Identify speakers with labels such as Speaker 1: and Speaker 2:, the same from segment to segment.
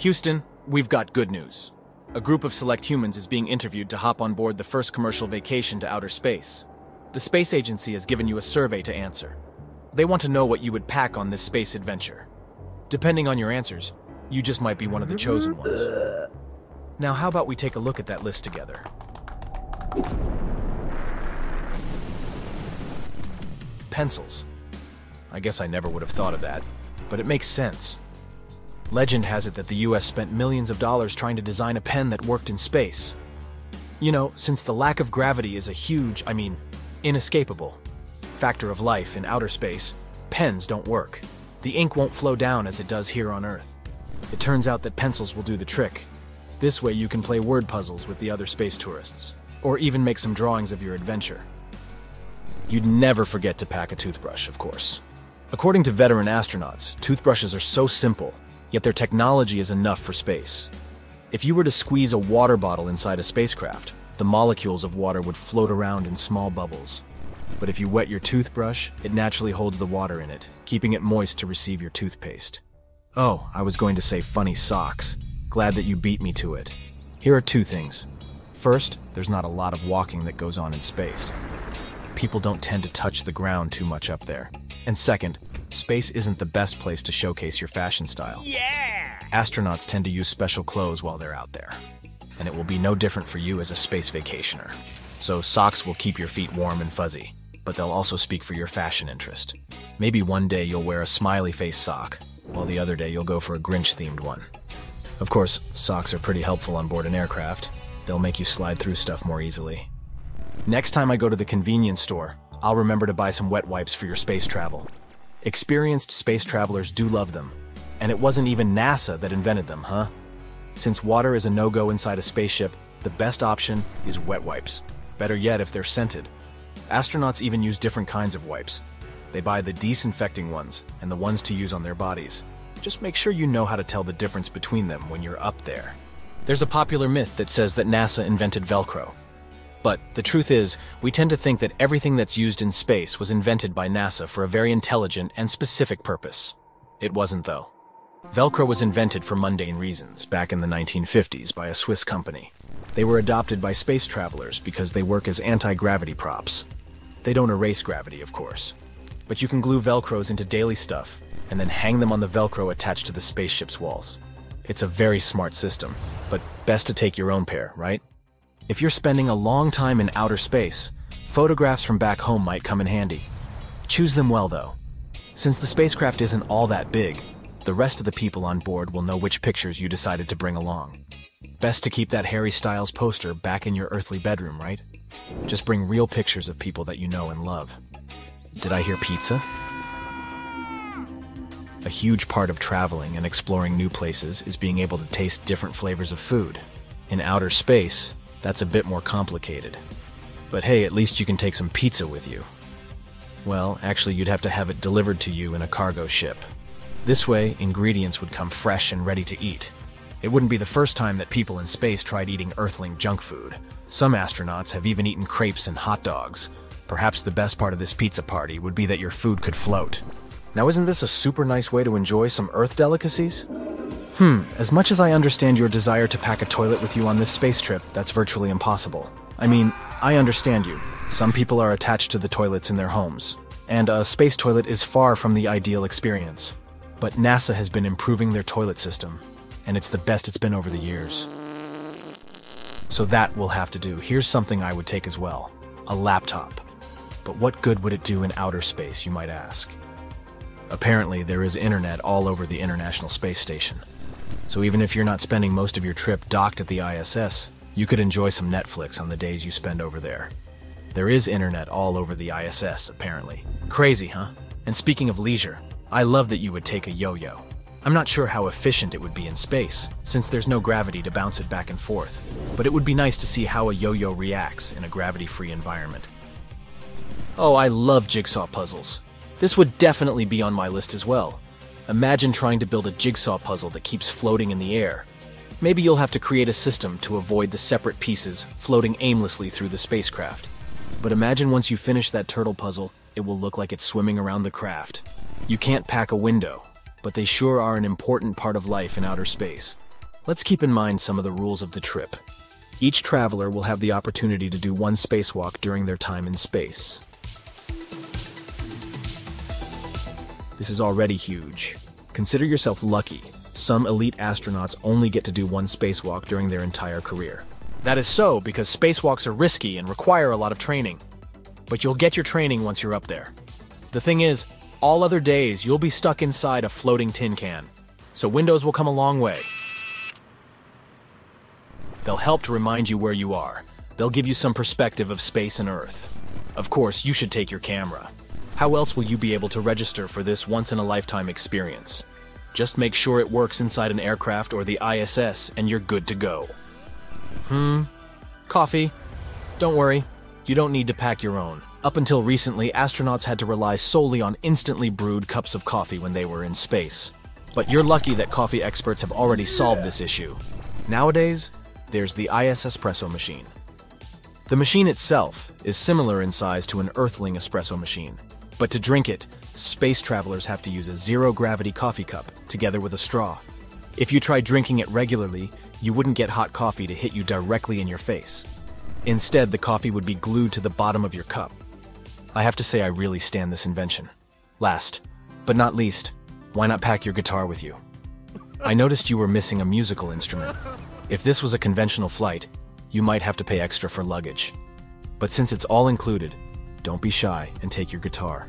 Speaker 1: Houston, we've got good news. A group of select humans is being interviewed to hop on board the first commercial vacation to outer space. The space agency has given you a survey to answer. They want to know what you would pack on this space adventure. Depending on your answers, you just might be one of the chosen ones. Now, how about we take a look at that list together? Pencils. I guess I never would have thought of that, but it makes sense. Legend has it that the US spent millions of dollars trying to design a pen that worked in space. You know, since the lack of gravity is a huge, I mean, inescapable factor of life in outer space, pens don't work. The ink won't flow down as it does here on Earth. It turns out that pencils will do the trick. This way you can play word puzzles with the other space tourists, or even make some drawings of your adventure. You'd never forget to pack a toothbrush, of course. According to veteran astronauts, toothbrushes are so simple, yet their technology is enough for space. If you were to squeeze a water bottle inside a spacecraft, the molecules of water would float around in small bubbles. But if you wet your toothbrush, it naturally holds the water in it, keeping it moist to receive your toothpaste. Oh, I was going to say funny socks. Glad that you beat me to it. Here are two things. First, there's not a lot of walking that goes on in space. People don't tend to touch the ground too much up there. And second, space isn't the best place to showcase your fashion style. Yeah! Astronauts tend to use special clothes while they're out there. And it will be no different for you as a space vacationer. So socks will keep your feet warm and fuzzy, but they'll also speak for your fashion interest. Maybe one day you'll wear a smiley face sock, while the other day you'll go for a Grinch themed one. Of course, socks are pretty helpful on board an aircraft. They'll make you slide through stuff more easily. Next time I go to the convenience store, I'll remember to buy some wet wipes for your space travel. Experienced space travelers do love them. And it wasn't even NASA that invented them, huh? Since water is a no-go inside a spaceship, the best option is wet wipes. Better yet if they're scented. Astronauts even use different kinds of wipes. They buy the disinfecting ones and the ones to use on their bodies. Just make sure you know how to tell the difference between them when you're up there. There's a popular myth that says that NASA invented Velcro. But the truth is, we tend to think that everything that's used in space was invented by NASA for a very intelligent and specific purpose. It wasn't, though. Velcro was invented for mundane reasons back in the 1950s by a Swiss company. They were adopted by space travelers because they work as anti-gravity props. They don't erase gravity, of course. But you can glue Velcros into daily stuff and then hang them on the Velcro attached to the spaceship's walls. It's a very smart system, but best to take your own pair, right? If you're spending a long time in outer space, photographs from back home might come in handy. Choose them well, though. Since the spacecraft isn't all that big, the rest of the people on board will know which pictures you decided to bring along. Best to keep that Harry Styles poster back in your earthly bedroom, right? Just bring real pictures of people that you know and love. Did I hear pizza? A huge part of traveling and exploring new places is being able to taste different flavors of food. In outer space, that's a bit more complicated. But hey, at least you can take some pizza with you. Well, actually, you'd have to have it delivered to you in a cargo ship. This way, ingredients would come fresh and ready to eat. It wouldn't be the first time that people in space tried eating Earthling junk food. Some astronauts have even eaten crepes and hot dogs. Perhaps the best part of this pizza party would be that your food could float. Now, isn't this a super nice way to enjoy some Earth delicacies? Hmm, as much as I understand your desire to pack a toilet with you on this space trip, that's virtually impossible. I mean, I understand you. Some people are attached to the toilets in their homes, and a space toilet is far from the ideal experience. But NASA has been improving their toilet system, and it's the best it's been over the years. So that will have to do. Here's something I would take as well a laptop. But what good would it do in outer space, you might ask? Apparently, there is internet all over the International Space Station. So even if you're not spending most of your trip docked at the ISS, you could enjoy some Netflix on the days you spend over there. There is internet all over the ISS, apparently. Crazy, huh? And speaking of leisure, I love that you would take a yo yo. I'm not sure how efficient it would be in space, since there's no gravity to bounce it back and forth, but it would be nice to see how a yo yo reacts in a gravity free environment. Oh, I love jigsaw puzzles. This would definitely be on my list as well. Imagine trying to build a jigsaw puzzle that keeps floating in the air. Maybe you'll have to create a system to avoid the separate pieces floating aimlessly through the spacecraft. But imagine once you finish that turtle puzzle, it will look like it's swimming around the craft. You can't pack a window, but they sure are an important part of life in outer space. Let's keep in mind some of the rules of the trip. Each traveler will have the opportunity to do one spacewalk during their time in space. This is already huge. Consider yourself lucky. Some elite astronauts only get to do one spacewalk during their entire career. That is so because spacewalks are risky and require a lot of training. But you'll get your training once you're up there. The thing is, all other days you'll be stuck inside a floating tin can. So windows will come a long way. They'll help to remind you where you are. They'll give you some perspective of space and Earth. Of course, you should take your camera. How else will you be able to register for this once in a lifetime experience? Just make sure it works inside an aircraft or the ISS and you're good to go. Hmm. Coffee? Don't worry, you don't need to pack your own. Up until recently, astronauts had to rely solely on instantly brewed cups of coffee when they were in space. But you're lucky that coffee experts have already solved this issue. Nowadays, there's the IS espresso machine. The machine itself is similar in size to an Earthling espresso machine, but to drink it, space travelers have to use a zero gravity coffee cup together with a straw. If you try drinking it regularly, you wouldn't get hot coffee to hit you directly in your face. Instead, the coffee would be glued to the bottom of your cup. I have to say, I really stand this invention. Last, but not least, why not pack your guitar with you? I noticed you were missing a musical instrument. If this was a conventional flight, you might have to pay extra for luggage. But since it's all included, don't be shy and take your guitar.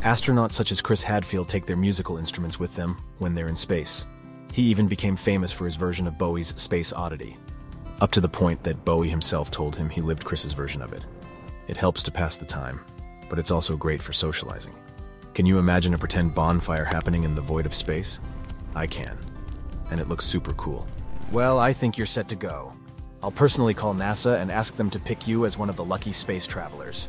Speaker 1: Astronauts such as Chris Hadfield take their musical instruments with them when they're in space. He even became famous for his version of Bowie's Space Oddity, up to the point that Bowie himself told him he lived Chris's version of it. It helps to pass the time, but it's also great for socializing. Can you imagine a pretend bonfire happening in the void of space? I can, and it looks super cool. Well, I think you're set to go. I'll personally call NASA and ask them to pick you as one of the lucky space travelers.